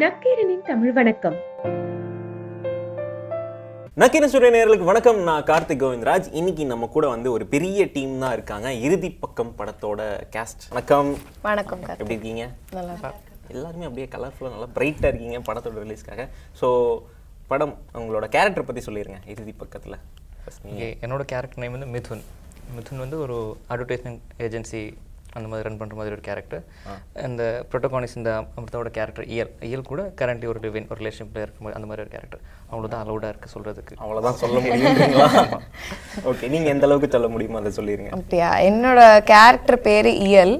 நக்கீரனின் தமிழ் வணக்கம். நக்கீர சூரிய நேயர்களுக்கு வணக்கம். நான் கார்த்திக் கோவிந்தராஜ். இன்னைக்கு நம்ம கூட வந்து ஒரு பெரிய டீம் தான் இருக்காங்க. இறுதி பக்கம் படத்தோட கேஸ்ட் வணக்கம். வணக்கம் கார்த்திக். எப்படி இருக்கீங்க? நல்லா. எல்லாருமே அப்படியே கலர்ஃபுல்லாக நல்லா பிரைட்டாக இருக்கீங்க படத்தோட ரிலீஸ்க்காக ஸோ படம் உங்களோட கேரக்டர் பற்றி சொல்லிடுங்க இறுதி பக்கத்தில். என்னோட கேரக்டர் நேம் வந்து மிதுன். மிதுன் வந்து ஒரு அட்வர்டைஸ்மெண்ட் ஏஜென்சி அந்த மாதிரி ரன் பண்ணுற மாதிரி ஒரு கேரக்டர் அந்த ப்ரோட்டோகானிஸ் இந்த அமிர்தாவோட கேரக்டர் இயல் இயல் கூட கரண்ட்லி ஒரு லிவின் ஒரு ரிலேஷன்ஷிப்பில் இருக்க மாதிரி அந்த மாதிரி ஒரு கேரக்டர் அவ்வளோதான் அலௌடாக இருக்குது சொல்கிறதுக்கு அவ்வளோதான் சொல்ல முடியுங்களா ஓகே நீங்கள் எந்த அளவுக்கு சொல்ல முடியுமோ அதை சொல்லிடுங்க அப்படியா? என்னோட கேரக்டர் பேரு இயல்.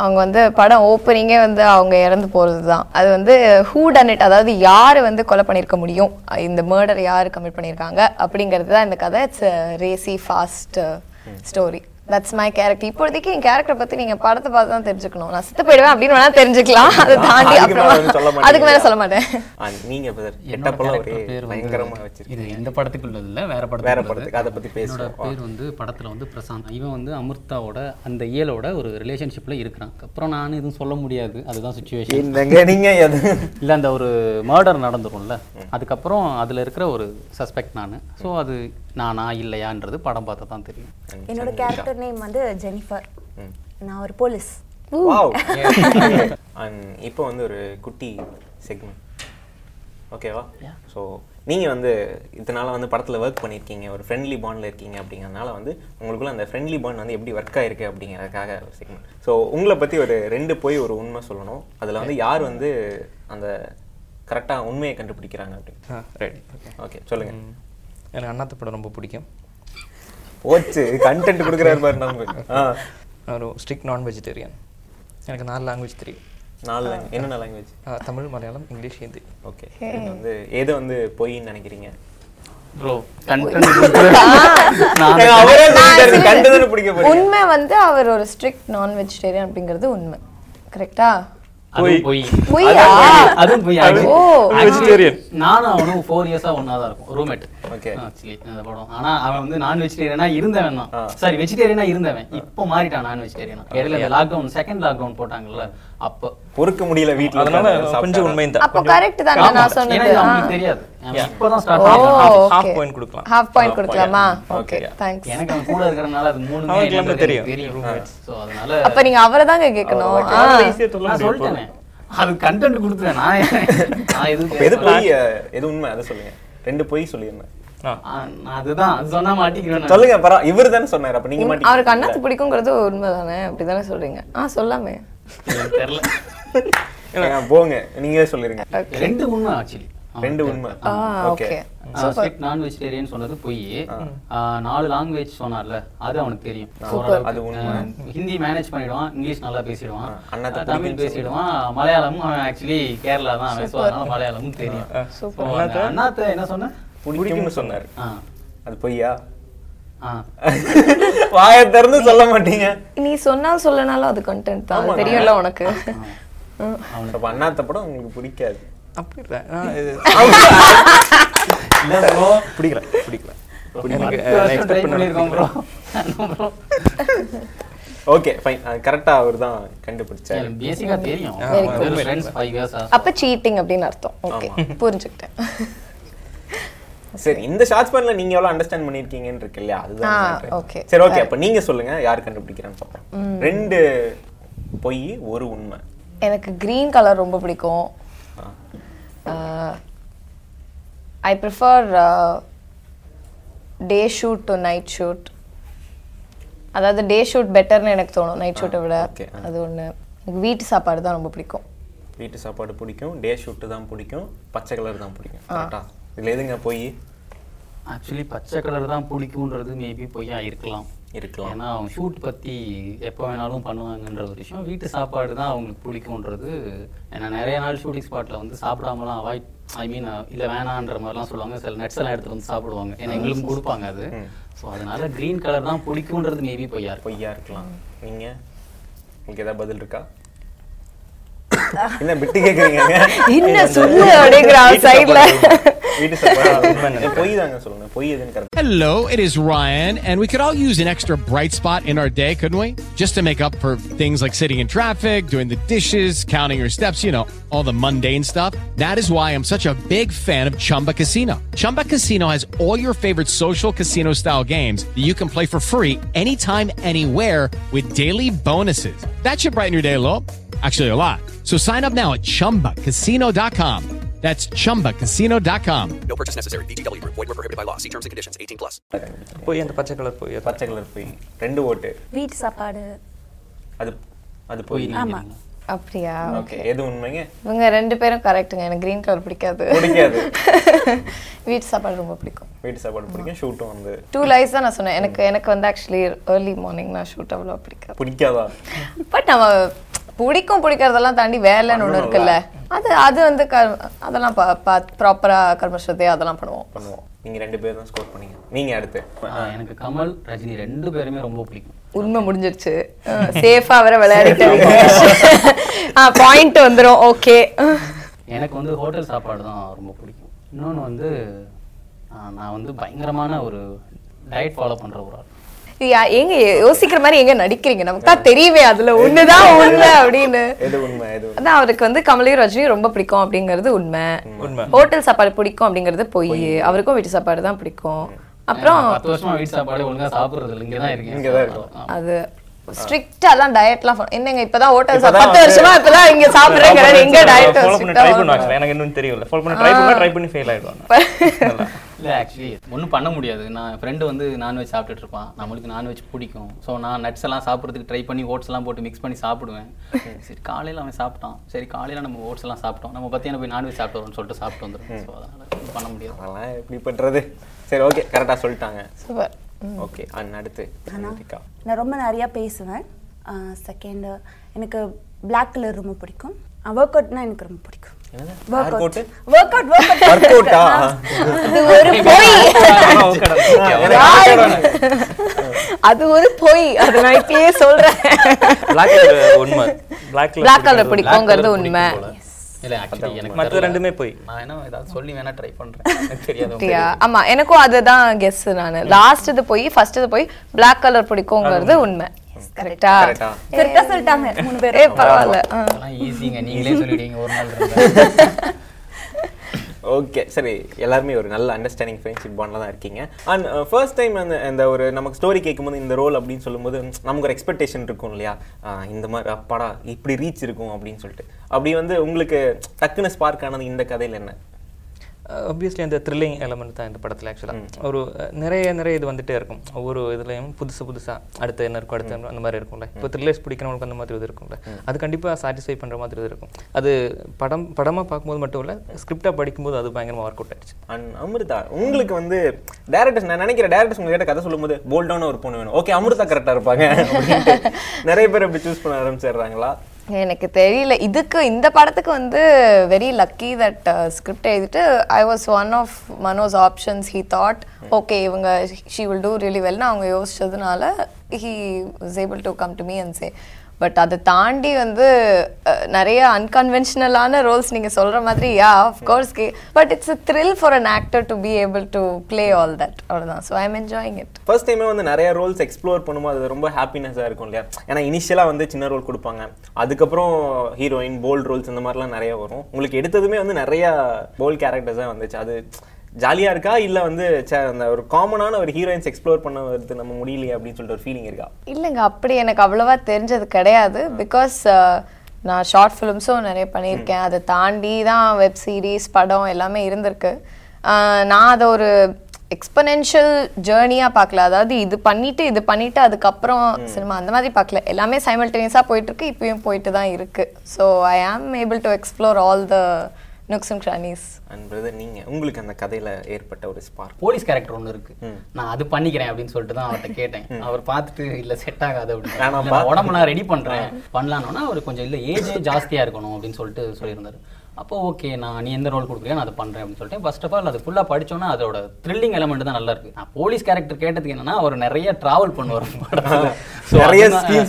அவங்க வந்து படம் ஓப்பனிங்கே வந்து அவங்க இறந்து போகிறது தான் அது வந்து ஹூ டன் இட் அதாவது யார் வந்து கொலை பண்ணியிருக்க முடியும்? இந்த மர்டர் யார் கமிட் பண்ணியிருக்காங்க அப்படிங்கிறது தான் இந்த கதை. It's racy fast story that's my character இப்போதைக்கு என் கேரக்டர் பற்றி நீங்கள் படத்தை பார்த்து தான் தெரிஞ்சுக்கணும். நான் செத்து போயிடுவேன் அப்படின்னு வேணா தெரிஞ்சுக்கலாம். அதை தாண்டி அதுக்கு மேல வந்து சொல்ல அப்புறமா அதுக்கு மேலே சொல்ல மாட்டேன். நீங்க பயங்கரமாக இது வச்சிருக்கீங்க. இந்த படத்துக்கு உள்ளது இல்ல வேற படத்துக்கு வேற. படத்துக்கு, அதை பத்தி. என்னோட பேர் வந்து படத்துல வந்து பிரசாந்த். இவன் வந்து அமிர்தாவோட அந்த இயலோட ஒரு ரிலேஷன்ஷிப்ல இருக்கிறான். அப்புறம் நான் எதுவும் சொல்ல முடியாது. அதுதான் சுச்சுவேஷன் நீங்க எது? இல்ல அந்த ஒரு மர்டர் நடந்துரும்ல. அதுக்கப்புறம் அதுல இருக்கிற ஒரு சஸ்பெக்ட் நான். ஸோ அது நானா இல்லையான்றது படம் பார்த்தா தான் தெரியும். என்னோட கேரக்டர் நேம் வந்து ஜெனிஃபர். நான் ஒரு போலீஸ். இப்போ வந்து ஒரு குட்டி செக்மெண்ட் ஓகேவா ஸோ நீங்கள் வந்து இதனால வந்து படத்தில் ஒர்க் பண்ணியிருக்கீங்க ஒரு ஃப்ரெண்ட்லி பாண்டில் இருக்கீங்க அப்படிங்கறதுனால வந்து உங்களுக்குள்ள அந்த ஃப்ரெண்ட்லி பாண்ட் வந்து எப்படி ஒர்க் ஆயிருக்கு அப்படிங்கறதுக்காக ஒரு செக்மெண்ட் ஸோ உங்களை பற்றி ஒரு ரெண்டு போய் ஒரு உண்மை சொல்லணும். அதில் வந்து யார் வந்து அந்த கரெக்டாக உண்மையை கண்டுபிடிக்கிறாங்க அப்படின்னு. ரெடி ஓகே ஓகே சொல்லுங்க. எனக்கு அண்ணாத்த படம் ரொம்ப பிடிக்கும். போச்சு. கண்டென்ட் கொடுக்குறாரு பாரு நான் ஒரு ஸ்ட்ரிக்ட் நான் வெஜிடேரியன் எனக்கு நாலு லாங்குவேஜ் தெரியும். நாலு. என்னென்ன language Tamil Malayalam English Hindi. Okay வந்து எது வந்து பொய்ன்னு நினைக்கிறீங்க. உண்மை வந்து அவர் ஒரு ஸ்ட்ரிக்ட் நான் வெஜிடேரியன் அப்படிங்கிறது உண்மை. கரெக்டா அதுவும் பொய். வெஜிடேரியன் நானும் அவனும் ஃபோர் இயர்ஸா தான் இருக்கும். Roommate Okay. ஆக்சுவலி அந்த படம். ஆனா அவன் வந்து நான் வெஜிடேரியனா இருந்தவன் தான். சாரி வெஜிடேரியனா இருந்தவன். இப்போ மாறிட்டான் நான் வெஜிடேரியனா இடையில லாக்டவுன் செகண்ட் லாக்டவுன் போட்டாங்கல்ல. அப்போ பொறுக்க முடியல வீட்ல அதனால கொஞ்சம் சாப்பிட்டாரா? உண்மை தான். அப்போ கரெக்ட் தானே. நான் சொன்னது? அவனுக்கு தெரியாது. இப்பதான் ஸ்டார்ட் half ஓகே point கொடுக்கலாம். ஹாஃப் பாயிண்ட் கொடுக்கலாமா? Okay. ஓகே தேங்க்ஸ் எனக்கு அவன் கூட இருக்கறனால அது எல்லாமே என்னன்றது தெரியும். தெரியும் சோ அதனால அப்ப நீங்க அவரை தாங்க கேட்கணும். நான் சொல்லிட்டேனே. அது கண்டென்ட் கொடுத்தேன் நான் நான் எது பேசல. பொய் எது உண்மை? அதை சொல்லுங்க. ரெண்டு பொய் சொல்லிருந்தேன் அதுதான். அது சொன்னா மாட்டிக்கிறேன். சொல்லுங்க பரவ இவர் தானே சொன்னாரு அப்ப நீங்க அவருக்கு அண்ணாத்து பிடிக்குங்கிறது உண்மைதானே? அப்படிதானே சொல்றீங்க. ஆ சொல்லாமே. தெரியல. போங்க. நீங்களே சொல்லிருங்க. ரெண்டு உண்மை ஆக்சுவலி ரெண்டு உண்மை. ஓகே ஸ்ட்ரிக்ட் நான் வெஜிடேரியன் சொன்னது பொய். நாலு லாங்குவேஜ் சொன்னார்ல அது அவனுக்கு தெரியும். அது ஹிந்தி மேனேஜ் பண்ணிடுவான் இங்கிலீஷ் நல்லா பேசிடுவான். தமிழ் பேசிடுவான் மலையாளமும் அவன் ஆக்சுவலி கேரளா தான் அதனால மலையாளமும் தெரியும். அண்ணாத்த என்ன சொன்ன பிடிக்கும்னு சொன்னாரு. அது பொய்யா? வாயை திறந்து சொல்ல மாட்டீங்க. நீ சொன்னால் சொல்லனாலும் அது கண்டென்ட் தான். அது தெரியும்ல உனக்கு. அப்ப அண்ணாத்த படம் உங்களுக்கு பிடிக்காது. அப்படி இல்லை. பிடிக்கல பிடிக்கல. ஓகே ஃபைன் கரெக்டா அவர் தான் கண்டுபிடிச்சாரு. பேசிக்கா தெரியும். அப்ப சீட்டிங் அப்படின்னு அர்த்தம். ஓகே புரிஞ்சுக்கிட்டேன். சரி இந்த ஷார்ட்ஸ் பண்ணல நீங்க எவ்வளவு அண்டர்ஸ்டாண்ட் பண்ணிருக்கீங்கன்னு இருக்கு இல்லையா? அதுதான் okay. சரி ஓகே அப்ப நீங்க சொல்லுங்க யார் கண்டுபிடிக்கிறான்னு பார்ப்போம். ரெண்டு பொய் ஒரு உண்மை. எனக்கு கிரீன் கலர் ரொம்ப பிடிக்கும். I prefer day shoot to night shoot அதாவது டே ஷூட் பெட்டர்னு எனக்கு தோணும் நைட் ஷூட்டை விட. அது ஒன்று எனக்கு வீட்டு சாப்பாடு தான் ரொம்ப பிடிக்கும். வீட்டு சாப்பாடு பிடிக்கும் டே ஷூட்டு தான் பிடிக்கும் பச்சை கலர் தான் பிடிக்கும். கரெக்டா இதுல எதுங்க போய்? ஆக்சுவலி பச்சை கலர் தான் பிடிக்கும்ன்றது மேபி பொய்யா இருக்கலாம். இருக்கலாம். ஏன்னா அவங்க ஷூட் பற்றி எப்போ வேணாலும் பண்ணுவாங்கன்ற ஒரு விஷயம். வீட்டு சாப்பாடு தான் அவங்களுக்கு பிடிக்கும்ன்றது ஏன்னா நிறைய நாள் ஷூட்டிங் ஸ்பாட்டில் வந்து சாப்பிடாமலாம் அவாய்ட் ஐ மீன் இல்லை வேணான்ற மாதிரிலாம் சொல்லுவாங்க. சில நட்ஸ் எல்லாம் எடுத்து வந்து சாப்பிடுவாங்க. ஏன்னா எங்களுக்கும் கொடுப்பாங்க அது. ஸோ அதனால க்ரீன் கலர் தான் பிடிக்கும்ன்றது மேபி பொய்யா பொய்யா இருக்கலாம். நீங்க? உங்களுக்கு ஏதாவது பதில் இருக்கா? என்ன விட்டு கேக்குறீங்க என்ன சொல்லு அப்படிங்கிற சைட்ல வீட்டு சாப்பாடு பொய் தாங்க சொல்லுங்க பொய் எதுன்னு correct. Hello, it is Ryan, and we could all use an extra bright spot in our day, couldn't we? Just to make up for things like sitting in traffic, doing the dishes, counting your steps, you know, all the mundane stuff. That is why I'm such a big fan of Chumba Casino. Chumba Casino has all your favorite social casino style games that you can play for free anytime, anywhere with daily bonuses. That should brighten your day a little. Actually, a lot. So sign up now at chumbacasino.com. That's chumbacasino.com. No purchase necessary. VGW Group. Void were prohibited by law. See terms and conditions. 18 plus. போய் அந்த பச்சை colour போய் பச்சை colour பொய். ரெண்டு ஓட்டு. வீட்டு சாப்பாடு. அது அது பொய் ஆமா. அப்படியா? ஓகே. எது உண்மைங்க? இவங்க ரெண்டு பேரும் கரெக்ட்டுங்க. எனக்கு கிரீன் கலர் பிடிக்காது. பிடிக்காது. வீட்டு சாப்பாடு ரொம்ப பிடிக்கும். வீட்டு சாப்பாடு பிடிக்கும். ஷூட்டும் வந்து டூ லைஸ் தான் நான் சொன்னேன். எனக்கு எனக்கு வந்து ஆக்சுவலி ஏர்லி மார்னிங் நான் ஷூட் அவ்வளோ பிடிக்காது. பிடிக்காதா? பட் நம்ம பிடிக்கும் பிடிக்கிறதெல்லாம் தாண்டி வேலைன்னு ஒன்று இருக்குல்ல. அது அது வந்து க அதெல்லாம் ப்ராப்பராக கர்மஸ்வதி அதெல்லாம் பண்ணுவோம். பண்ணுவோம். நீங்க ரெண்டு பேரும் தான் ஸ்கோர் பண்ணீங்க. நீங்க அடுத்து. எனக்கு கமல் ரஜினி ரெண்டு பேருமே ரொம்ப பிடிக்கும். உண்மை முடிஞ்சிருச்சு. சேஃபா வர விளையாடிட்டு பாயிண்ட் வந்துரும். ஓகே எனக்கு வந்து ஹோட்டல் சாப்பாடு தான் ரொம்ப பிடிக்கும். இன்னொன்று வந்து நான் வந்து பயங்கரமான ஒரு டயட் ஃபாலோ பண்ணுற ஒரு ஆள். எங்க யோசிக்கிற மாதிரி எங்க நடிக்கிறீங்க? நமக்கு தான் தெரியுமே அதுல ஒண்ணுதான் உண்மை? அப்படின்னு? அதான் அவருக்கு வந்து கமலையும் ரஜினியும் ரொம்ப பிடிக்கும் அப்படிங்கிறது உண்மை. ஹோட்டல் சாப்பாடு பிடிக்கும் அப்படிங்கிறது பொய். அவருக்கும் வீட்டு சாப்பாடு தான் பிடிக்கும். அப்புறம் பத்து வருஷமா வீட்டு சாப்பாடு ஒழுங்கா சாப்பிடுறது இல்லை. இங்கே தான் இருக்கேன். இங்கே தான் இருக்கும் அது ஸ்ட்ரிக்டா எல்லாம் டயட்லாம் என்னங்க இப்பதான் ஹோட்டல் பத்து வருஷமா இப்பதான் இங்க சாப்பிடுறேன். எங்க டயட் ஃபாலோ பண்ண ட்ரை பண்ணுவாங்க. actually. எனக்கு இன்னும் தெரியல ஃபாலோ பண்ண ட்ரை பண்ணா ட்ரை பண்ணி ஃபெயில் ஆயிடுவாங்க. இல்லை ஆக்சுவலி ஒன்றும் பண்ண முடியாது. நான் ஃப்ரெண்டு வந்து நான்வெஜ் சாப்பிட்டுட்டு இருப்பான். நம்மளுக்கு நான்வெஜ் பிடிக்கும். ஸோ நான் நட்ஸ் எல்லாம் சாப்பிட்றதுக்கு ட்ரை பண்ணி ஓட்ஸ் எல்லாம் போட்டு மிக்ஸ் பண்ணி சாப்பிடுவேன். சரி காலையில் அவன் சாப்பிட்டான். சரி காலையில் நம்ம ஓட்ஸ் எல்லாம் சாப்பிட்டோம். நம்ம பற்றியான போய் நான்வெஜ் சாப்பிட்டு சொல்லிட்டு சாப்பிட்டு வந்துடும் ஸோ அதனால் பண்ண முடியாது. அதெல்லாம் எப்படி பண்றது? சரி ஓகே கரெக்டா சொல்லிட்டாங்க. சூப்பர். ஓகே அடுத்து. நான் ரொம்ப நிறையா பேசுவேன். செகண்ட் எனக்கு Black கலர் ரொம்ப பிடிக்கும். ஒர்க் அவுட்னா எனக்கு ரொம்ப பிடிக்கும். அது ஒரு பொய். அது ஒரு பொய். அது நான் இப்பயே சொல்றேன். பிளாக் உண்மை. பிளாக் பிடிக்குங்கிறது உண்மை. இல்லை ஆக்சுவலி எனக்கு மற்ற தெரியல. ரெண்டுமே போய். நான் என்ன ஏதாவது சொல்லி வேணா ட்ரை பண்ணுறேன் எனக்கு தெரியாது அப்படியா? ஆமா எனக்கும் அதுதான் கெஸ் நானு. லாஸ்ட் இது போய் ஃபர்ஸ்ட் இது போய். Black கலர் பிடிக்குங்கிறது உண்மை. கரெக்டா கரெக்டா கரெக்டா சொல்லிட்டாங்க. மூணு பேர் ஏ பரவாயில்ல. ஆ. அதெல்லாம் ஈஸிங்க நீங்களே சொல்லிடுவீங்க ஒரு நாள் இருந்தா. ஓகே சரி. எல்லாருமே ஒரு நல்ல அண்டர்ஸ்டாண்டிங் ஃப்ரெண்ட்ஷிப் பாண்டில் தான் இருக்கீங்க. அண்ட் ஃபர்ஸ்ட் டைம் அந்த இந்த ஒரு நமக்கு ஸ்டோரி கேட்கும்போது இந்த ரோல் அப்படின்னு சொல்லும்போது நமக்கு ஒரு எக்ஸ்பெக்டேஷன் இருக்கும் இல்லையா? இந்த மாதிரி அப்பாடா இப்படி ரீச் இருக்கும் அப்படின்னு சொல்லிட்டு. அப்படி வந்து உங்களுக்கு டக்குன்னு ஸ்பார்க் ஆனது இந்த கதையில் என்ன? ஆப்வியஸ்லி அந்த த்ரில்லிங் எலமெண்ட் தான் இந்த படத்தில் ஆக்சுவலாக ஒரு நிறைய நிறைய இது வந்துட்டே இருக்கும். ஒவ்வொரு இதுலையும் புதுசு புதுசாக அடுத்து என்ன இருக்கும் அடுத்து அந்த மாதிரி இருக்கும்ல. இப்போ த்ரில்லர்ஸ் பிடிக்கிறவங்களுக்கு அந்த மாதிரி இது இருக்கும்ல. அது கண்டிப்பாக சாட்டிஸ்ஃபை பண்ணுற மாதிரி இது இருக்கும். அது படம் படமாக பார்க்கும்போது மட்டும் இல்லை ஸ்கிரிப்டாக படிக்கும்போது அது பயங்கரமாக ஒர்க் அவுட் ஆயிடுச்சு. அண்ட் அமிர்தா உங்களுக்கு வந்து டேரக்டர்ஸ் நான் நினைக்கிறேன் டேரக்டர்ஸ் உங்ககிட்ட கதை சொல்லும்போது போல்டான ஒரு பொண்ணு வேணும். ஓகே அமிர்தா கரெக்டாக இருப்பாங்க. நிறைய பேர் இப்படி சூஸ் பண்ண ஆரம்பிச்சிடுறாங்களா? எனக்கு தெரியல. இதுக்கு இந்த படத்துக்கு வந்து வெரி லக்கி தட் ஸ்கிரிப்ட் எழுதிட்டு I was one of Mano's options he thought okay இவங்க ஷீ வில் டூ ரியலி வெல்னு அவங்க யோசிச்சதுனால he is able to come to me and say but அதை தாண்டி வந்து நிறைய அன்கன்வென்ஷனலான ரோல்ஸ் நீங்கள் சொல்கிற மாதிரி yeah of course okay but it's a thrill for an actor to be able to play all that அவ்வளோதான் so I am enjoying it first டைமே வந்து நிறைய ரோல்ஸ் எக்ஸ்ப்ளோர் பண்ணும்போது அது ரொம்ப ஹாப்பினஸாக இருக்கும் இல்லையா? ஏன்னா இனிஷியலாக வந்து சின்ன ரோல் கொடுப்பாங்க. அதுக்கப்புறம் ஹீரோயின் போல்ட் ரோல்ஸ் இந்த மாதிரிலாம் நிறைய வரும். உங்களுக்கு எடுத்ததுமே வந்து நிறைய போல்ட் கேரக்டர்ஸாக வந்துச்சு. அது ஜாலியாக இருக்கா? இல்லை வந்து அந்த ஒரு காமனான ஒரு ஹீரோயின்ஸ் எக்ஸ்ப்ளோர் பண்ண வருது நம்ம முடியலையே அப்படின்னு சொல்லிட்டு ஒரு ஃபீலிங் இருக்கா? இல்லைங்க அப்படி எனக்கு அவ்வளவா தெரிஞ்சது கிடையாது. பிகாஸ் நான் ஷார்ட் ஃபிலிம்ஸும் நிறைய பண்ணியிருக்கேன். அதை தாண்டி தான் வெப் சீரிஸ் படம் எல்லாமே இருந்திருக்கு. நான் அதை ஒரு எக்ஸ்பனென்ஷியல் ஜேர்னியாக பார்க்கல. அதாவது இது பண்ணிட்டு இது பண்ணிட்டு அதுக்கப்புறம் சினிமா அந்த மாதிரி பார்க்கல. எல்லாமே சைமல்டேனியஸாக போயிட்டு இருக்கு. இப்பயும் போயிட்டு தான் இருக்கு. So I am able to explore all the nooks and crannies and brother நீங்க உங்களுக்கு அந்த கதையில ஏற்பட்ட ஒரு ஸ்பார்க் போலீஸ் கேரக்டர் ஒன்று இருக்கு. நான் அது பண்ணிக்கிறேன் அப்படின்னு சொல்லிட்டு தான் அவர்கிட்ட கேட்டேன். அவர் பார்த்துட்டு இல்ல செட் ஆகாது அப்படின்னு. நான் உடம்பு நான் ரெடி பண்றேன். பண்ணலான்னா. அவர் கொஞ்சம் இல்ல ஏஜே ஜாஸ்தியா இருக்கணும் அப்படின்னு சொல்லிட்டு சொல்லியிருந்தாரு. அப்போ ஓகே நான் நீ எந்த ரோல் கொடுக்குறியோ நான் அதை பண்றேன் அப்படின்னு சொல்லிட்டு ஃபர்ஸ்ட் ஆஃப் ஆல் அது ஃபுல்லா படிச்சோன்னா அதோட த்ரில்லிங் எலமெண்ட் தான் நல்லா இருக்கு. நான் போலீஸ் கேரக்டர் கேட்டதுக்கு என்னன்னா அவர் நிறைய டிராவல் பண்ணுவார் நிறைய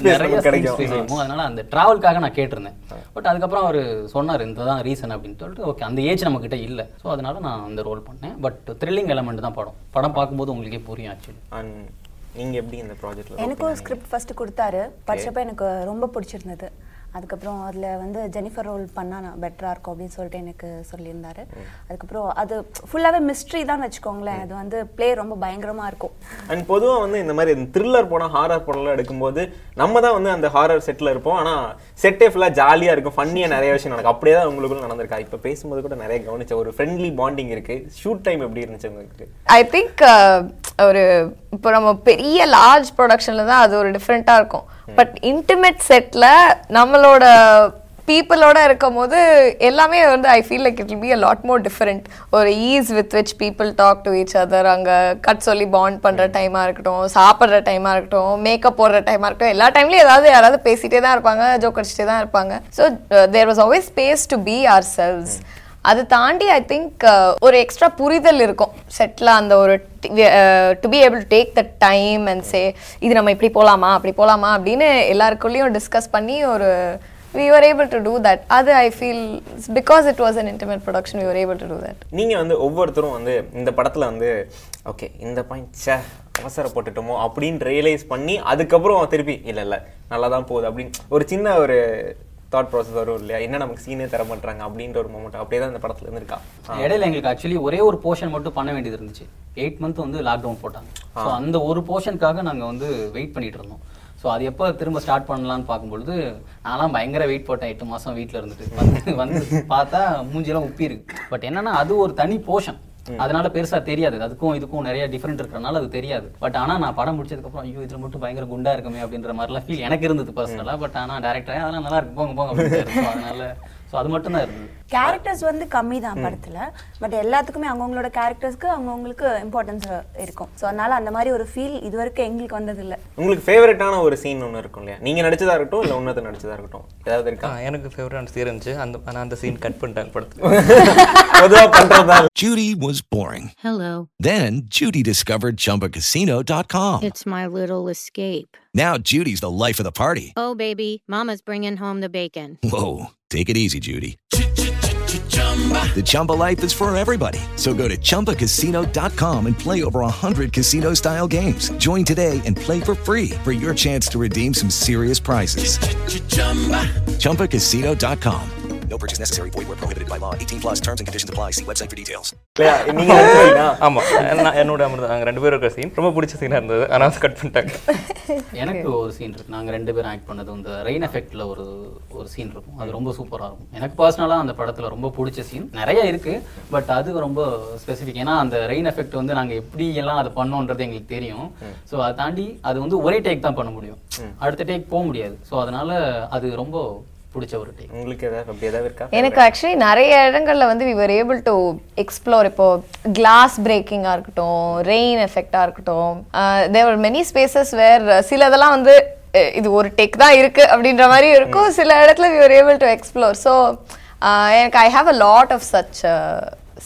நிறைய கிடைக்கும். அதனால அந்த டிராவல்காக நான் கேட்டிருந்தேன். பட் அதுக்கப்புறம் அவர் சொன்னார் இந்த தான் ரீசன் அப்படின்னு சொல்லிட்டு ஓகே அந்த ஏஜ் நம்ம கிட்ட இல்லை. ஸோ அதனால நான் அந்த ரோல் பண்ணேன். பட் த்ரில்லிங் எலமெண்ட் தான் படம். படம் பார்க்கும்போது உங்களுக்கே புரியும் ஆக்சுவலி அண்ட் நீங்க எப்படி இந்த ப்ராஜெக்ட்ல எனக்கும் ஸ்கிரிப்ட் ஃபர்ஸ்ட் கொடுத்தாரு. படிச்சப்ப எனக்கு ரொம்ப பிடிச்சிருந்தது. அதுக்கப்புறம் அதில் வந்து ஜெனிஃபர் ரோல் பண்ணால் நான் பெட்டராக இருக்கும் அப்படின்னு சொல்லிட்டு எனக்கு சொல்லியிருந்தாரு. அதுக்கப்புறம் அது ஃபுல்லாகவே மிஸ்ட்ரி தான் வச்சுக்கோங்களேன். அது வந்து ப்ளே ரொம்ப பயங்கரமாக இருக்கும். அண்ட் பொதுவா வந்து இந்த மாதிரி த்ரில்லர் படம் ஹாரர் படம்லாம் எடுக்கும்போது நம்ம தான் வந்து அந்த ஹாரர் செட்டில் இருப்போம். ஆனா செட்டே ஃபுல்லாக ஜாலியா இருக்கும். ஃபன்னியாக நிறைய விஷயம் நடக்கும். அப்படியே தான் உங்களுக்குள்ள நடந்திருக்கா? இப்போ பேசும்போது கூட நிறைய கவனிச்ச ஒரு ஃப்ரெண்ட்லி பாண்டிங் இருக்கு. ஷூட் டைம் எப்படி இருந்துச்சு உங்களுக்கு? ஐ திங்க் ஒரு இப்போ நம்ம பெரிய லார்ஜ் ப்ரொடக்ஷனில் தான் அது ஒரு டிஃப்ரெண்ட்டாக இருக்கும். பட் இன்டிமேட் செட்டில் நம்மளோட பீப்புளோட இருக்கும் போது எல்லாமே வந்து I feel like it be a lot more different ஒரு ease with which people talk to each other அங்கே கட் சொல்லி பாண்ட் பண்ணுற டைமாக இருக்கட்டும் சாப்பிட்ற டைமாக இருக்கட்டும் மேக்கப் போடுற டைமாக இருக்கட்டும் எல்லா டைம்லையும் ஏதாவது யாராவது பேசிகிட்டே தான் இருப்பாங்க ஜோக் அடிச்சுட்டே தான் இருப்பாங்க. So there was always space to be ourselves அது தாண்டி ஐ திங்க் ஒரு எக்ஸ்ட்ரா புரிதல் இருக்கும். செட்டில் அந்த ஒரு to be able to take the time and say இது நம்ம இப்படி போகலாமா அப்படி போகலாமா அப்படின்னு எல்லாருக்குள்ளேயும் டிஸ்கஸ் பண்ணி ஒரு we were to do that அது I feel because it was an intimate production we were able to do that. வந்து ஒவ்வொருத்தரும் வந்து இந்த படத்தில் வந்து ஓகே இந்த பாயிண்ட் சே அவசரப்பட்டுட்டோமோ அப்படின்னு ரியலைஸ் பண்ணி அதுக்கப்புறம் திருப்பி இல்லை இல்லை நல்லா தான் போகுது அப்படின்னு ஒரு சின்ன ஒரு தாட் ப்ராசஸ் வரும் இல்லையா? என்ன நமக்கு சீனே தர மாட்டாங்க அப்படின்ற ஒரு மூமெண்ட் அப்படியே தான் இந்த படத்துல இருந்திருக்கா? இடையில எங்களுக்கு ஆக்சுவலி ஒரே ஒரு போர்ஷன் மட்டும் பண்ண வேண்டியது இருந்துச்சு. எயிட் மந்த் வந்து லாக்டவுன் போட்டாங்க. ஸோ அந்த ஒரு போர்ஷனுக்காக நாங்க வந்து வெயிட் பண்ணிட்டு இருந்தோம். ஸோ அது எப்போ திரும்ப ஸ்டார்ட் பண்ணலாம்னு பார்க்கும்பொழுது நான்லாம் பயங்கர வெயிட் போட்டேன். எட்டு மாசம் வீட்டில் இருந்துட்டு. வந்து வந்து பார்த்தா மூஞ்சிலாம் உப்பி இருக்கு. பட் என்னன்னா அது ஒரு தனி போர்ஷன் அதனால பெருசா தெரியாது. அதுக்கும் இதுக்கும் நிறைய டிஃபரெண்ட் இருக்கறனால அது தெரியாது. பட் ஆனா நான் படம் முடிச்சதுக்கு அப்புறம் ஐயோ இதுல மட்டும் பயங்கர குண்டா இருக்குமே அப்படின்ற மாதிரிலாம் ஃபீல் எனக்கு இருந்தது பர்சனலா பட் ஆனா டேரக்டரே அதெல்லாம் நல்லா இருக்கு. போங்க போங்க அதனால ஸோ அது மட்டும் தான் இருந்தது. கேரக்டர்ஸ் வந்து கம்மி தான் படத்துல. பட் எல்லாத்துக்குமே அவங்கவுங்களோட கேரக்டர்ஸ்க்கு அவங்கவுங்களுக்கு இம்பார்ட்டன்ஸ் இருக்கும். ஸோ அதனால அந்த மாதிரி ஒரு ஃபீல் இது வரைக்கும் எங்களுக்கு வந்ததில்லை. உங்களுக்கு ஃபேவரட்டான ஒரு சீன் ஒன்று இருக்கும் இல்லையா? நீங்க நடிச்சதா இருக்கட்டும் இல்ல உன்னத நடிச்சதா இருக்கட்டும். ஏதாவது இருக்கா? எனக்கு ஃபேவரட் சீன் இருந்துச்சு. அந்த ஆனால் அந்த சீன் கட் பண்ணிட்டாங்க படத்தில் பொதுவா பண்றதா? Judy was boring. Hello. Then Judy discovered ChumbaCasino.com. It's my little escape. Now Judy's the life of the party. Oh, baby, Mama's bringing home the bacon. Whoa, take it easy, Judy. The Chumba life is for everybody. So go to ChumbaCasino.com and play over 100 casino style games. Join today and play for free for your chance to redeem some serious prizes. ChumbaCasino.com. No purchase necessary. Void where prohibited by law. 18 plus terms and conditions apply. See website for details. நீங்க ஆமாம் நான் என்னோட அமிர்தம். நாங்கள் ரெண்டு பேரும் இருக்கிற scene ரொம்ப பிடிச்ச சீனாக இருந்தது. ஆனால் கட் பண்ணிட்டாங்க. எனக்கு ஒரு சீன் இருக்கு. நாங்க ரெண்டு பேரும் ஆக்ட் பண்ணது. இந்த ரெயின் எஃபெக்ட்ல ஒரு ஒரு சீன் இருக்கும். அது ரொம்ப சூப்பரா இருக்கும். எனக்கு பர்சனலா அந்த படத்துல ரொம்ப பிடிச்ச சீன் நிறைய இருக்கு. பட் அது ரொம்ப ஸ்பெசிஃபிக் ஏன்னா அந்த ரெயின் எஃபெக்ட் வந்து நாங்க எப்படி எல்லாம் அதை பண்ணோன்றது எங்களுக்கு தெரியும். ஸோ அதை தாண்டி அது வந்து ஒரே டேக் தான் பண்ண முடியும். அடுத்த டேக் போக முடியாது. ஸோ அதனால அது ரொம்ப பிடிச்ச ஒரு உங்களுக்கு ஏதாவது அப்படி ஏதாவது இருக்கா? எனக்கு ஆக்சுவலி நிறைய இடங்கள்ல வந்து we were able to explore இப்போ கிளாஸ் பிரேக்கிங்காக இருக்கட்டும் ரெயின் எஃபெக்டாக இருக்கட்டும் தேர் மெனி ஸ்பேசஸ் வேர் சில இதெல்லாம் வந்து இது ஒரு டெக் தான் இருக்கு அப்படின்ற மாதிரி இருக்கும். சில இடத்துல we were able to explore so எனக்கு I have a lot of such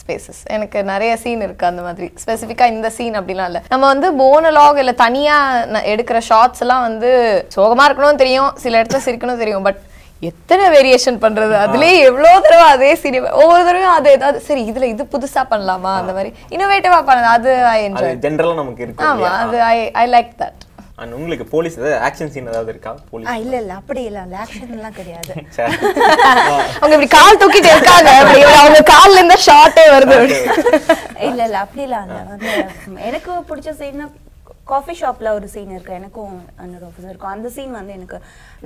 spaces எனக்கு நிறைய சீன் இருக்கு அந்த மாதிரி. ஸ்பெசிஃபிக்காக இந்த சீன் அப்படிலாம் இல்லை. நம்ம வந்து போனலாக் இல்லை தனியாக எடுக்கிற ஷார்ட்ஸ் எல்லாம் வந்து சோகமாக இருக்கணும் தெரியும் சில இடத்துல சிரிக்கணும் தெரியும். பட் எத்தனை வேரியேஷன் பண்றது? அதுலயே எவ்வளவு தடவை அதே சினிமா ஒவ்வொரு தடவையும் அது ஏதாவது சரி இதுல இது புதுசா பண்ணலாமா? அந்த மாதிரி இன்னோவேட்டிவா பண்ணது அது ஐ அது என்ஜாய் ஜென்ரலா நமக்கு இருக்கு ஆமா அது I I like that and உங்களுக்கு போலீஸ் ஏதாவது ஆக்ஷன் சீன் ஏதாவது இருக்கா? ஆ போலீஸ் இல்ல இல்ல அப்படி இல்ல. அந்த ஆக்ஷன்லாம் கிடையாது. அவங்க இப்படி கால் தூக்கிட்டு இருக்காங்க. அப்படி அவங்க கால்ல இருந்த ஷார்ட்டே வருது. இல்ல இல்ல அப்படிலாம் இல்ல. எனக்கு பிடிச்ச சீன் காஃபி ஷாப்ல ஒரு சீன் இருக்கு. எனக்கும் என்னோட ஆஃபீஸர் இருக்கும். அந்த சீன் வந்து எனக்கு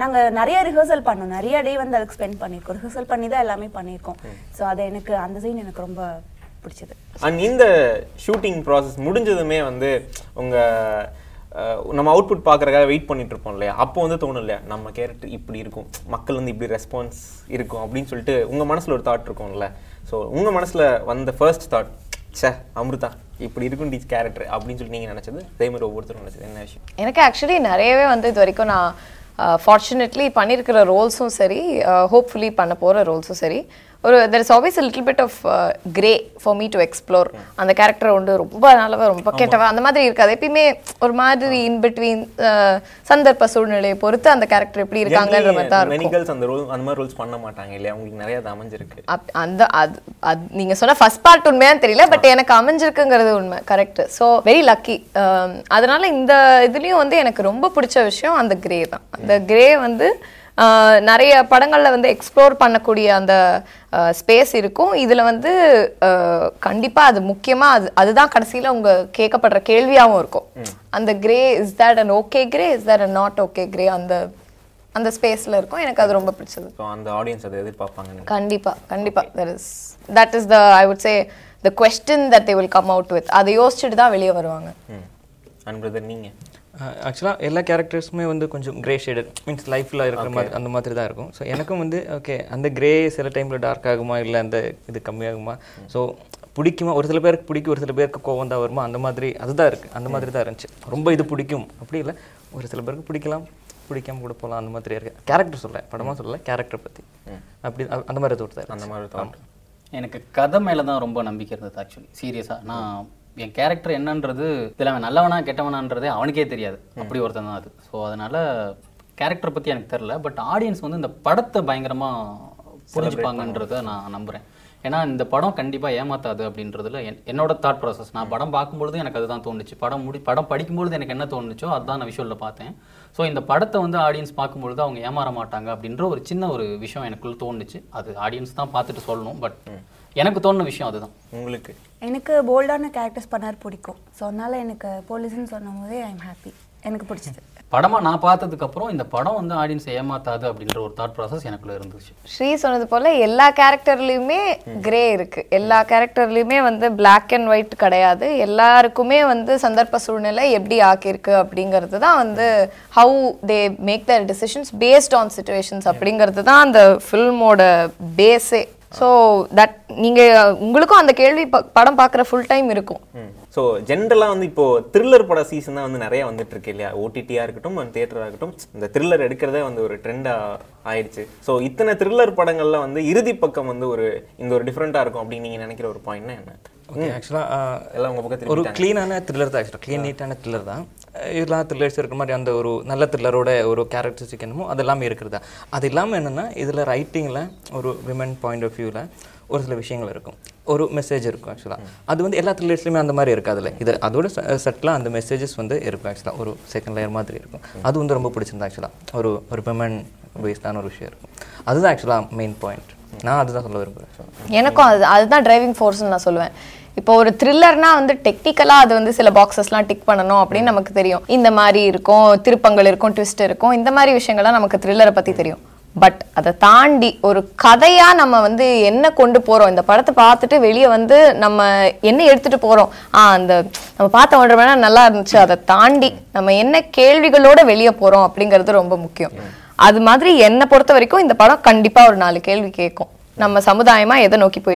நாங்கள் நிறைய ரிஹர்சல் பண்ணோம். நிறைய டே வந்து அதுக்கு ஸ்பெண்ட் பண்ணியிருக்கோம். ரிஹர்சல் பண்ணி தான் எல்லாமே பண்ணியிருக்கோம். ஸோ அது எனக்கு அந்த சீன் எனக்கு ரொம்ப பிடிச்சது. அண்ட் இந்த ஷூட்டிங் ப்ராசஸ் முடிஞ்சதுமே வந்து உங்கள் நம்ம அவுட்புட் பார்க்குறக்காக வெயிட் பண்ணிட்டு இருப்போம் இல்லையா? அப்போ வந்து தோணும் இல்லையா நம்ம கேரக்டர் இப்படி இருக்கும். மக்கள் வந்து இப்படி ரெஸ்பான்ஸ் இருக்கும் அப்படின்னு சொல்லிட்டு உங்கள் மனசில் ஒரு தாட் இருக்கும்ல. ஸோ உங்கள் மனசில் வந்த ஃபர்ஸ்ட் தாட் சார் அமிர்தா இப்படி இருக்கும் டீச் கேரக்டர் அப்படின்னு சொல்லி நீங்கள் நினச்சது? அதே மாதிரி ஒவ்வொருத்தரும் நினைச்சது. என்ன விஷயம்? எனக்கு ஆக்சுவலி நிறையவே வந்து இது வரைக்கும் நான் ஃபார்ச்சுனேட்லி பண்ணியிருக்கிற ரோல்ஸும் சரி ஹோப்ஃபுல்லி பண்ண போகிற ரோல்ஸும் சரி. ஒரு there is always little bit of grey for me to explore அந்த கேரக்டர் வந்து ரொம்ப நல்லவ ரொம்ப கெட்டவ அந்த மாதிரி இருக்காது. எப்பயுமே ஒரு மாதிரி இன் பிட்வீன் சந்தர்ப்ப சூழ்நிலையை பொறுத்து அந்த கேரக்டர் எப்படி இருக்காங்கன்ற மாதிரி தான் இருக்கும். அந்த ரோல் அந்த மாதிரி ரோல்ஸ் பண்ண மாட்டாங்க இல்லையா? உங்களுக்கு நிறைய அது அமைஞ்சிருக்கு. அந்த அது அது நீங்க சொன்ன ஃபர்ஸ்ட் பார்ட் உண்மையான்னு தெரியல பட் எனக்கு அமைஞ்சிருக்குங்கிறது உண்மை கரெக்ட் ஸோ வெரி லக்கி அதனால இந்த இதுலயும் வந்து எனக்கு ரொம்ப பிடிச்ச விஷயம் அந்த கிரே தான். அந்த கிரே வந்து நிறைய படங்கள்ல வந்து எக்ஸ்ப்ளோர் பண்ணக்கூடிய அந்த ஸ்பேஸ் இருக்கும். இதுல வந்து ஆஹ், கண்டிப்பா அது முக்கியமா அது அதுதான் கடைசியில உங்க கேட்கப்படுற கேள்வியாவும் இருக்கும். அந்த grey is that an okay grey is that a not okay grey அந்த அந்த ஸ்பேஸ்ல இருக்கும். எனக்கு அது ரொம்ப பிடிச்சது. அந்த ஆடியன்ஸ் அதை எதிர்பார்ப்பாங்க கண்டிப்பா கண்டிப்பா. There is that is the I would say the question that they will come out with அதை யோசிச்சுட்டு தான் வெளியே வருவாங்க. அண்ட் பிரதர் நீங்க? ஆக்சுவலாக எல்லா கேரக்டர்ஸுமே வந்து கொஞ்சம் கிரே ஷேடட் மீன்ஸ் லைஃப்பில் இருக்கிற மாதிரி அந்த மாதிரி தான் இருக்கும். ஸோ எனக்கும் வந்து ஓகே அந்த கிரே சில டைமில் டார்க் ஆகுமா இல்லை அந்த இது கம்மியாகுமா? ஸோ பிடிக்குமா? ஒரு சில பேருக்கு பிடிக்கும் ஒரு சில பேருக்கு கோவம் தான் வருமா? அந்த மாதிரி அதுதான் இருக்குது அந்த மாதிரி தான் இருந்துச்சு. ரொம்ப இது பிடிக்கும். அப்படி இல்லை. ஒரு சில பேருக்கு பிடிக்கலாம். பிடிக்காம கூட போகலாம் அந்த மாதிரி இருக்கு. கேரக்டர் சொல்ல படமாக சொல்லல கேரக்டர் பற்றி அப்படி அந்த மாதிரி தோட்டு தான் அந்த மாதிரி. எனக்கு கதை மேலே தான் ரொம்ப நம்பிக்கை இருந்தது ஆக்சுவலி சீரியஸாக நான் என் கேரக்டர் என்னன்றது இதில் அவன் நல்லவனா கெட்டவனான்றதே அவனுக்கே தெரியாது. அப்படி ஒருத்தன் தான் அது. ஸோ அதனால் கேரக்டர் பற்றி எனக்கு தெரில பட் ஆடியன்ஸ் வந்து இந்த படத்தை பயங்கரமாக புரிஞ்சுப்பாங்கன்றதை நான் நம்புகிறேன் ஏன்னா இந்த படம் கண்டிப்பாக ஏமாத்தாது அப்படின்றதுல என் என்னோட தாட் ப்ராசஸ் நான் படம் பார்க்கும்பொழுது எனக்கு அதுதான் தோணுச்சு. படம் முடி படம் படிக்கும்பொழுது எனக்கு என்ன தோணுச்சோ அதுதான் நான் விஷுவலில் பார்த்தேன். ஸோ இந்த படத்தை வந்து ஆடியன்ஸ் பார்க்கும்பொழுது அவங்க ஏமாற மாட்டாங்க அப்படின்ற ஒரு சின்ன ஒரு விஷயம் எனக்குள்ள தோணுச்சு. அது ஆடியன்ஸ் தான் பார்த்துட்டு சொல்லணும் பட் எனக்கு தோணுன விஷயம் அதுதான். உங்களுக்கு? எனக்கு போல்டான கேரக்டர்ஸ் பண்ணார் பிடிக்கும். ஸோ அதனால எனக்கு போலீஸ்னு சொன்னும் போதே ஐ எம் ஹாப்பி எனக்கு பிடிச்சது. படமா நான் பார்த்ததுக்கு அப்புறம் இந்த படம் வந்து ஆடியன்ஸ் ஏமாத்தாது அப்படின்ற ஒரு தாட் ப்ராசஸ் எனக்குள்ள இருந்துச்சு. ஸ்ரீ சொன்னது போல எல்லா கேரக்டர்லயுமே கிரே இருக்கு. எல்லா கேரக்டர்லயுமே வந்து Black அண்ட் ஒயிட் கிடையாது. எல்லாருக்குமே வந்து சந்தர்ப்ப சூழ்நிலை எப்படி ஆக்கியிருக்கு அப்படிங்கிறது தான் வந்து how they make their decisions based on situations அப்படிங்கிறது தான் அந்த ஃபில்மோட பேஸே ஸோ தட் நீங்க உங்களுக்கும் அந்த கேள்வி ப- படம் பார்க்குற ஃபுல் டைம் இருக்கும். ஸோ ஜென்ரலாக வந்து இப்போ த்ரில்லர் பட சீசன் தான் வந்து நிறைய வந்துட்டு இருக்கு இல்லையா ஓடிடியாக இருக்கட்டும் தியேட்டராக இருக்கட்டும் இந்த த்ரில்லர் எடுக்கிறதே வந்து ஒரு ட்ரெண்டாக ஆயிடுச்சு. ஸோ இத்தனை த்ரில்லர் படங்கள்ல வந்து இறுதி பக்கம் வந்து ஒரு இங்க ஒரு டிஃப்ரெண்ட்டாக இருக்கும் அப்படின்னு நீங்க நினைக்கிற ஒரு பாயிண்ட்னா என்ன? ஓகே ஆக்சுவலாக எல்லாம் உங்க பக்கம் ஒரு. க்ளீனான த்ரில்லர் தான் ஆக்சுவலாக க்ளீன் நீட்டான த்ரில்லர் தான். இதெல்லாம் த்ரில்லர்ஸ் இருக்கிற மாதிரி அந்த ஒரு நல்ல த்ரில்லரோட ஒரு கேரக்டரிஸ்டிக் என்னமோ அது எல்லாமே இருக்கிறதா? அது இல்லாமல் என்னென்னா இதில் ரைட்டிங்கில் ஒரு விமன் பாயிண்ட் ஆஃப் வியூவில் ஒரு சில விஷயங்கள் இருக்கும். ஒரு மெசேஜ் இருக்கும் ஆக்சுவலாக அது வந்து எல்லா த்ரில்லர்ஸ்லையுமே அந்த மாதிரி இருக்காதுல்ல இது அதோட செட்டில் அந்த மெசேஜஸ் வந்து இருக்கும் ஆக்சுவலாக ஒரு செகண்ட் லேயர் மாதிரி இருக்கும். அது வந்து ரொம்ப பிடிச்சிருந்தா ஆக்சுவலாக ஒரு ஒரு விமன் பேஸ்டான ஒரு விஷயம் இருக்கும். அதுதான் ஆக்சுவலாக மெயின் பாயிண்ட் நான் அதுதான் சொல்ல விரும்புகிறேன் எனக்கும் அது அதுதான் டிரைவிங் ஃபோர்ஸ்னு நான் சொல்லுவேன். இப்போ ஒரு த்ரில்லர்னா வந்து டெக்னிக்கலாக அது வந்து சில பாக்ஸஸ்லாம் டிக் பண்ணணும் அப்படின்னு நமக்கு தெரியும். இந்த மாதிரி இருக்கும் திருப்பங்கள் இருக்கும் ட்விஸ்ட் இருக்கும் இந்த மாதிரி விஷயங்கள்லாம் நமக்கு த்ரில்லரை பற்றி தெரியும். பட் அதை தாண்டி ஒரு கதையாக நம்ம வந்து என்ன கொண்டு போகிறோம் இந்த படத்தை பார்த்துட்டு வெளியே வந்து நம்ம என்ன எடுத்துகிட்டு போகிறோம் ஆ அந்த நம்ம பார்த்த ஒன்றரை மணி நல்லா இருந்துச்சு. அதை தாண்டி நம்ம என்ன கேள்விகளோட வெளியே போகிறோம் அப்படிங்கிறது ரொம்ப முக்கியம். அது மாதிரி என்னை பொறுத்த வரைக்கும் இந்த படம் கண்டிப்பாக ஒரு நாலு கேள்வி கேட்கும். நம்ம சமுதாயமாக எதை நோக்கி போய்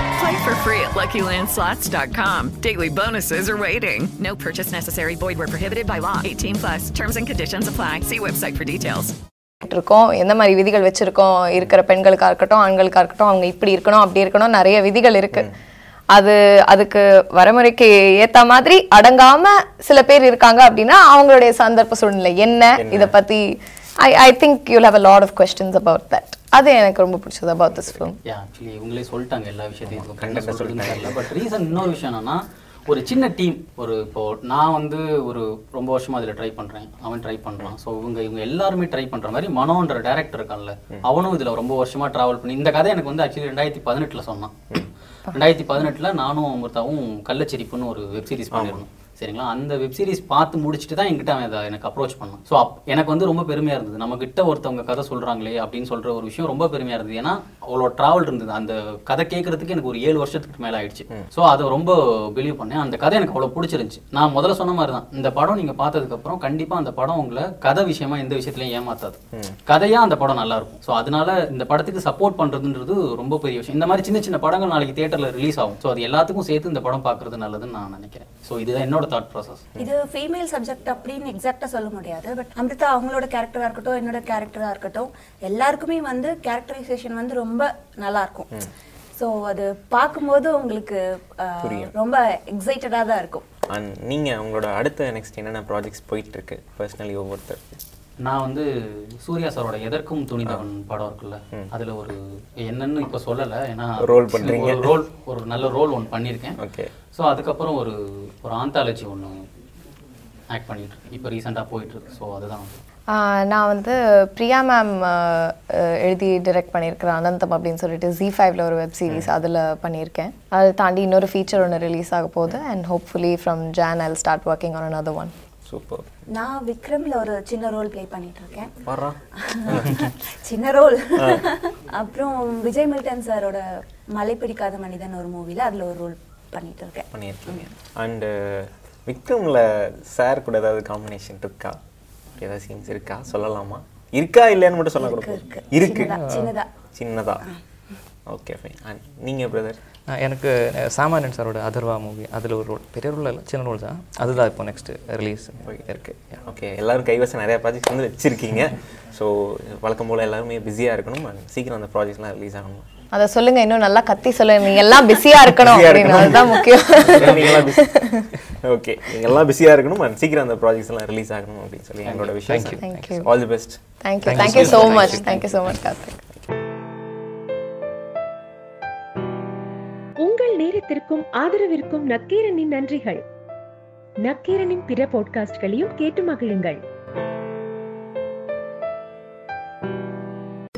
Play for free at LuckyLandSlots.com. Daily bonuses are waiting. No purchase necessary. Void were prohibited by law. 18 plus. Terms and conditions apply. See website for details. இருக்கோம் எந்த மாதிரி விதிகள் வச்சிருக்கோம் இருக்கிற பெண்களுக்கா இருக்கட்டும் ஆண்களுக்கா இருக்கட்டும் அவங்க இப்படி இருக்கணும் அப்படி இருக்கணும் நிறைய விதிகள் இருக்கு அது அதுக்கு வரமுறைக்கு ஏத்த மாதிரி அடங்காம சில பேர் இருக்காங்க அப்படின்னா அவங்களுடைய சந்தர்ப்ப சூழ்நிலை என்ன இத பத்தி I I think you'll have a lot of questions about that அது எனக்கு ரொம்ப பிடிச்சது about this film yeah actually இவங்களே சொல்லிட்டாங்க எல்லா விஷயத்தையும். இப்போ கண்ட சொல்றதுன்னு தெரியல. பட் ரீசன் இன்னொரு விஷயம் என்னன்னா ஒரு சின்ன டீம் ஒரு இப்போ நான் வந்து ஒரு ரொம்ப வருஷமா அதில் ட்ரை பண்றேன். அவன் ட்ரை பண்றான். ஸோ இவங்க இவங்க எல்லாருமே ட்ரை பண்ற மாதிரி மனோன்ற டேரக்டர் இருக்கான்ல அவனும் இதுல ரொம்ப வருஷமா டிராவல் பண்ணி இந்த கதை எனக்கு வந்து ஆக்சுவலி ரெண்டாயிரத்தி பதினெட்டுல சொன்னான். ரெண்டாயிரத்தி பதினெட்டில் நானும் அமிர்தாவும் கள்ளச்சிரிப்புன்னு ஒரு வெப் சீரிஸ் பண்ணியிருந்தோம் சரிங்களா? அந்த வெப் சீரிஸ் பார்த்து முடிச்சுட்டு தான் என்கிட்ட அவன் இதை எனக்கு அப்ரோச் பண்ணான். ஸோ எனக்கு வந்து ரொம்ப பெருமையாக இருந்தது. நம்ம கிட்ட ஒருத்தவங்க கதை சொல்கிறாங்களே அப்படின்னு சொல்கிற ஒரு விஷயம் ரொம்ப பெருமையாக இருந்தது. ஏன்னா அவ்வளோ ட்ராவல் இருந்தது. அந்த கதை கேட்கறதுக்கு எனக்கு ஒரு ஏழு வருஷத்துக்கு மேலே ஆயிடுச்சு. ஸோ அதை ரொம்ப பிலீவ் பண்ணேன். அந்த கதை எனக்கு அவ்வளோ பிடிச்சிருந்துச்சு. நான் முதல்ல சொன்ன மாதிரி தான். இந்த படம் நீங்கள் பார்த்ததுக்கப்புறம் கண்டிப்பாக அந்த படம் உங்களை கதை விஷயமா எந்த விஷயத்துலையும் ஏமாத்தாது. கதையாக அந்த படம் நல்லா இருக்கும். ஸோ அதனால இந்த படத்துக்கு சப்போர்ட் பண்ணுறதுன்றது ரொம்ப பெரிய விஷயம். இந்த மாதிரி சின்ன சின்ன படங்கள் நாளைக்கு தியேட்டரில் ரிலீஸ் ஆகும். ஸோ அது எல்லாத்துக்கும் சேர்த்து இந்த படம் பார்க்குறது நல்லதுன்னு நான் நினைக்கிறேன். ஸோ இதுதான் என்னோட தாட் ப்ராசஸ் இது ஃபீமேல் சப்ஜெக்ட் அப்படின்னு எக்ஸாக்டா சொல்ல முடியாது பட் அமிர்தா அவங்களோட கேரக்டரா இருக்கட்டும் என்னோட கேரக்டரா இருக்கட்டும் எல்லாருக்குமே வந்து கேரக்டரைசேஷன் வந்து ரொம்ப நல்லா இருக்கும். ஸோ அது பார்க்கும்போது உங்களுக்கு. ரொம்ப எக்ஸைட்டடாக தான் இருக்கும். அண்ட் நீங்கள் உங்களோட அடுத்த நெக்ஸ்ட் என்னென்ன ப்ராஜெக்ட்ஸ் போயிட்டு இருக்கு பர்சனலி ஒவ்வொருத்தருக்கு நான் வந்து சூர்யா சாரோட எதற்கும் துணிந்தவன் படம் இருக்குல்ல அதுல ஒரு என்னன்னு இப்ப சொல்லல ஏன்னா Role பண்றீங்க. ஒரு ரோல் ஒரு நல்ல ரோல் ஒன்று பண்ணியிருக்கேன் ஓகே ஸோ அதுக்கப்புறம் ஒரு ஒரு ஆந்தாலஜி ஒன்று ஆக்ட் பண்ணிட்டு இருக்கு. இப்போ ரீசெண்டாக போயிட்டு இருக்கு. ஸோ அதுதான். நான் வந்து பிரியா மேம் எழுதி டைரக்ட் பண்ணியிருக்கிறேன் அனந்தம் அப்படின்னு சொல்லிட்டு ஜி ஃபைவ்ல ஒரு வெப் சீரிஸ் அதில் பண்ணியிருக்கேன். அதை தாண்டி இன்னொரு ஃபீச்சர் ஒன்று ரிலீஸ் ஆக போகுது. And hopefully from Jan I'll start working on another one super நான் விக்ரம்ல ஒரு சின்ன ரோல் ப்ளே பண்ணிட்டு இருக்கேன். சின்ன ரோல் அப்புறம் விஜய் மில்டன் சாரோட மலை பிடிக்காத மனிதன் ஒரு மூவில அதுல ஒரு ரோல் பண்ணிட்டு இருக்கேன் பண்ணியிருக்கீங்க அண்டு விக்ரமில் சார் கூட ஏதாவது காம்பினேஷன் இருக்கா? ஏதாவது சீன்ஸ் இருக்கா? சொல்லலாமா? இருக்கா இல்லையான்னு மட்டும் சொல்ல இருக்கு. இருக்கு. சின்னதா, சின்னதா. ஓகே ஃபைன் அண்ட் நீங்கள் பிரதர் எனக்கு சாமானியன் சாரோட அதர்வா மூவி அதில் ஒரு ரோல் பெரிய ரோல் இல்லை சின்ன ரோல் தான். அதுதான் இப்போ நெக்ஸ்ட் ரிலீஸ் இருக்கு. ஓகே எல்லாரும் கைவசம் நிறைய ப்ராஜெக்ட்ஸ் வந்து வச்சிருக்கீங்க. ஸோ வழக்கம் போல் எல்லாருமே பிஸியாக இருக்கணும். சீக்கிரம் அந்த ப்ராஜெக்ட்ஸ்லாம் ரிலீஸ் ஆகணும். அதை சொல்லுங்க இன்னும் நல்லா கத்தி சொல்லுங்க. நீங்க எல்லாம் பிஸியா இருக்கணும் அப்படின்னு. அதுதான் முக்கியம். ஓகே நீங்க எல்லாம் பிஸியாக இருக்கணும். And சீக்கிரம் அந்த ப்ராஜெக்ட்ஸ் எல்லாம் ரிலீஸ் ஆகணும் அப்படின்னு சொல்லி எங்களோட விஷயம். Thank you. Thank you. All the best thank you thank you so much thank you so much Karthik உங்கள் நேரத்திற்கும் ஆதரவிற்கும் நக்கீரனின் நன்றிகள். நக்கீரனின் பிற பாட்காஸ்ட்களையும் கேட்டு மகிழுங்கள்.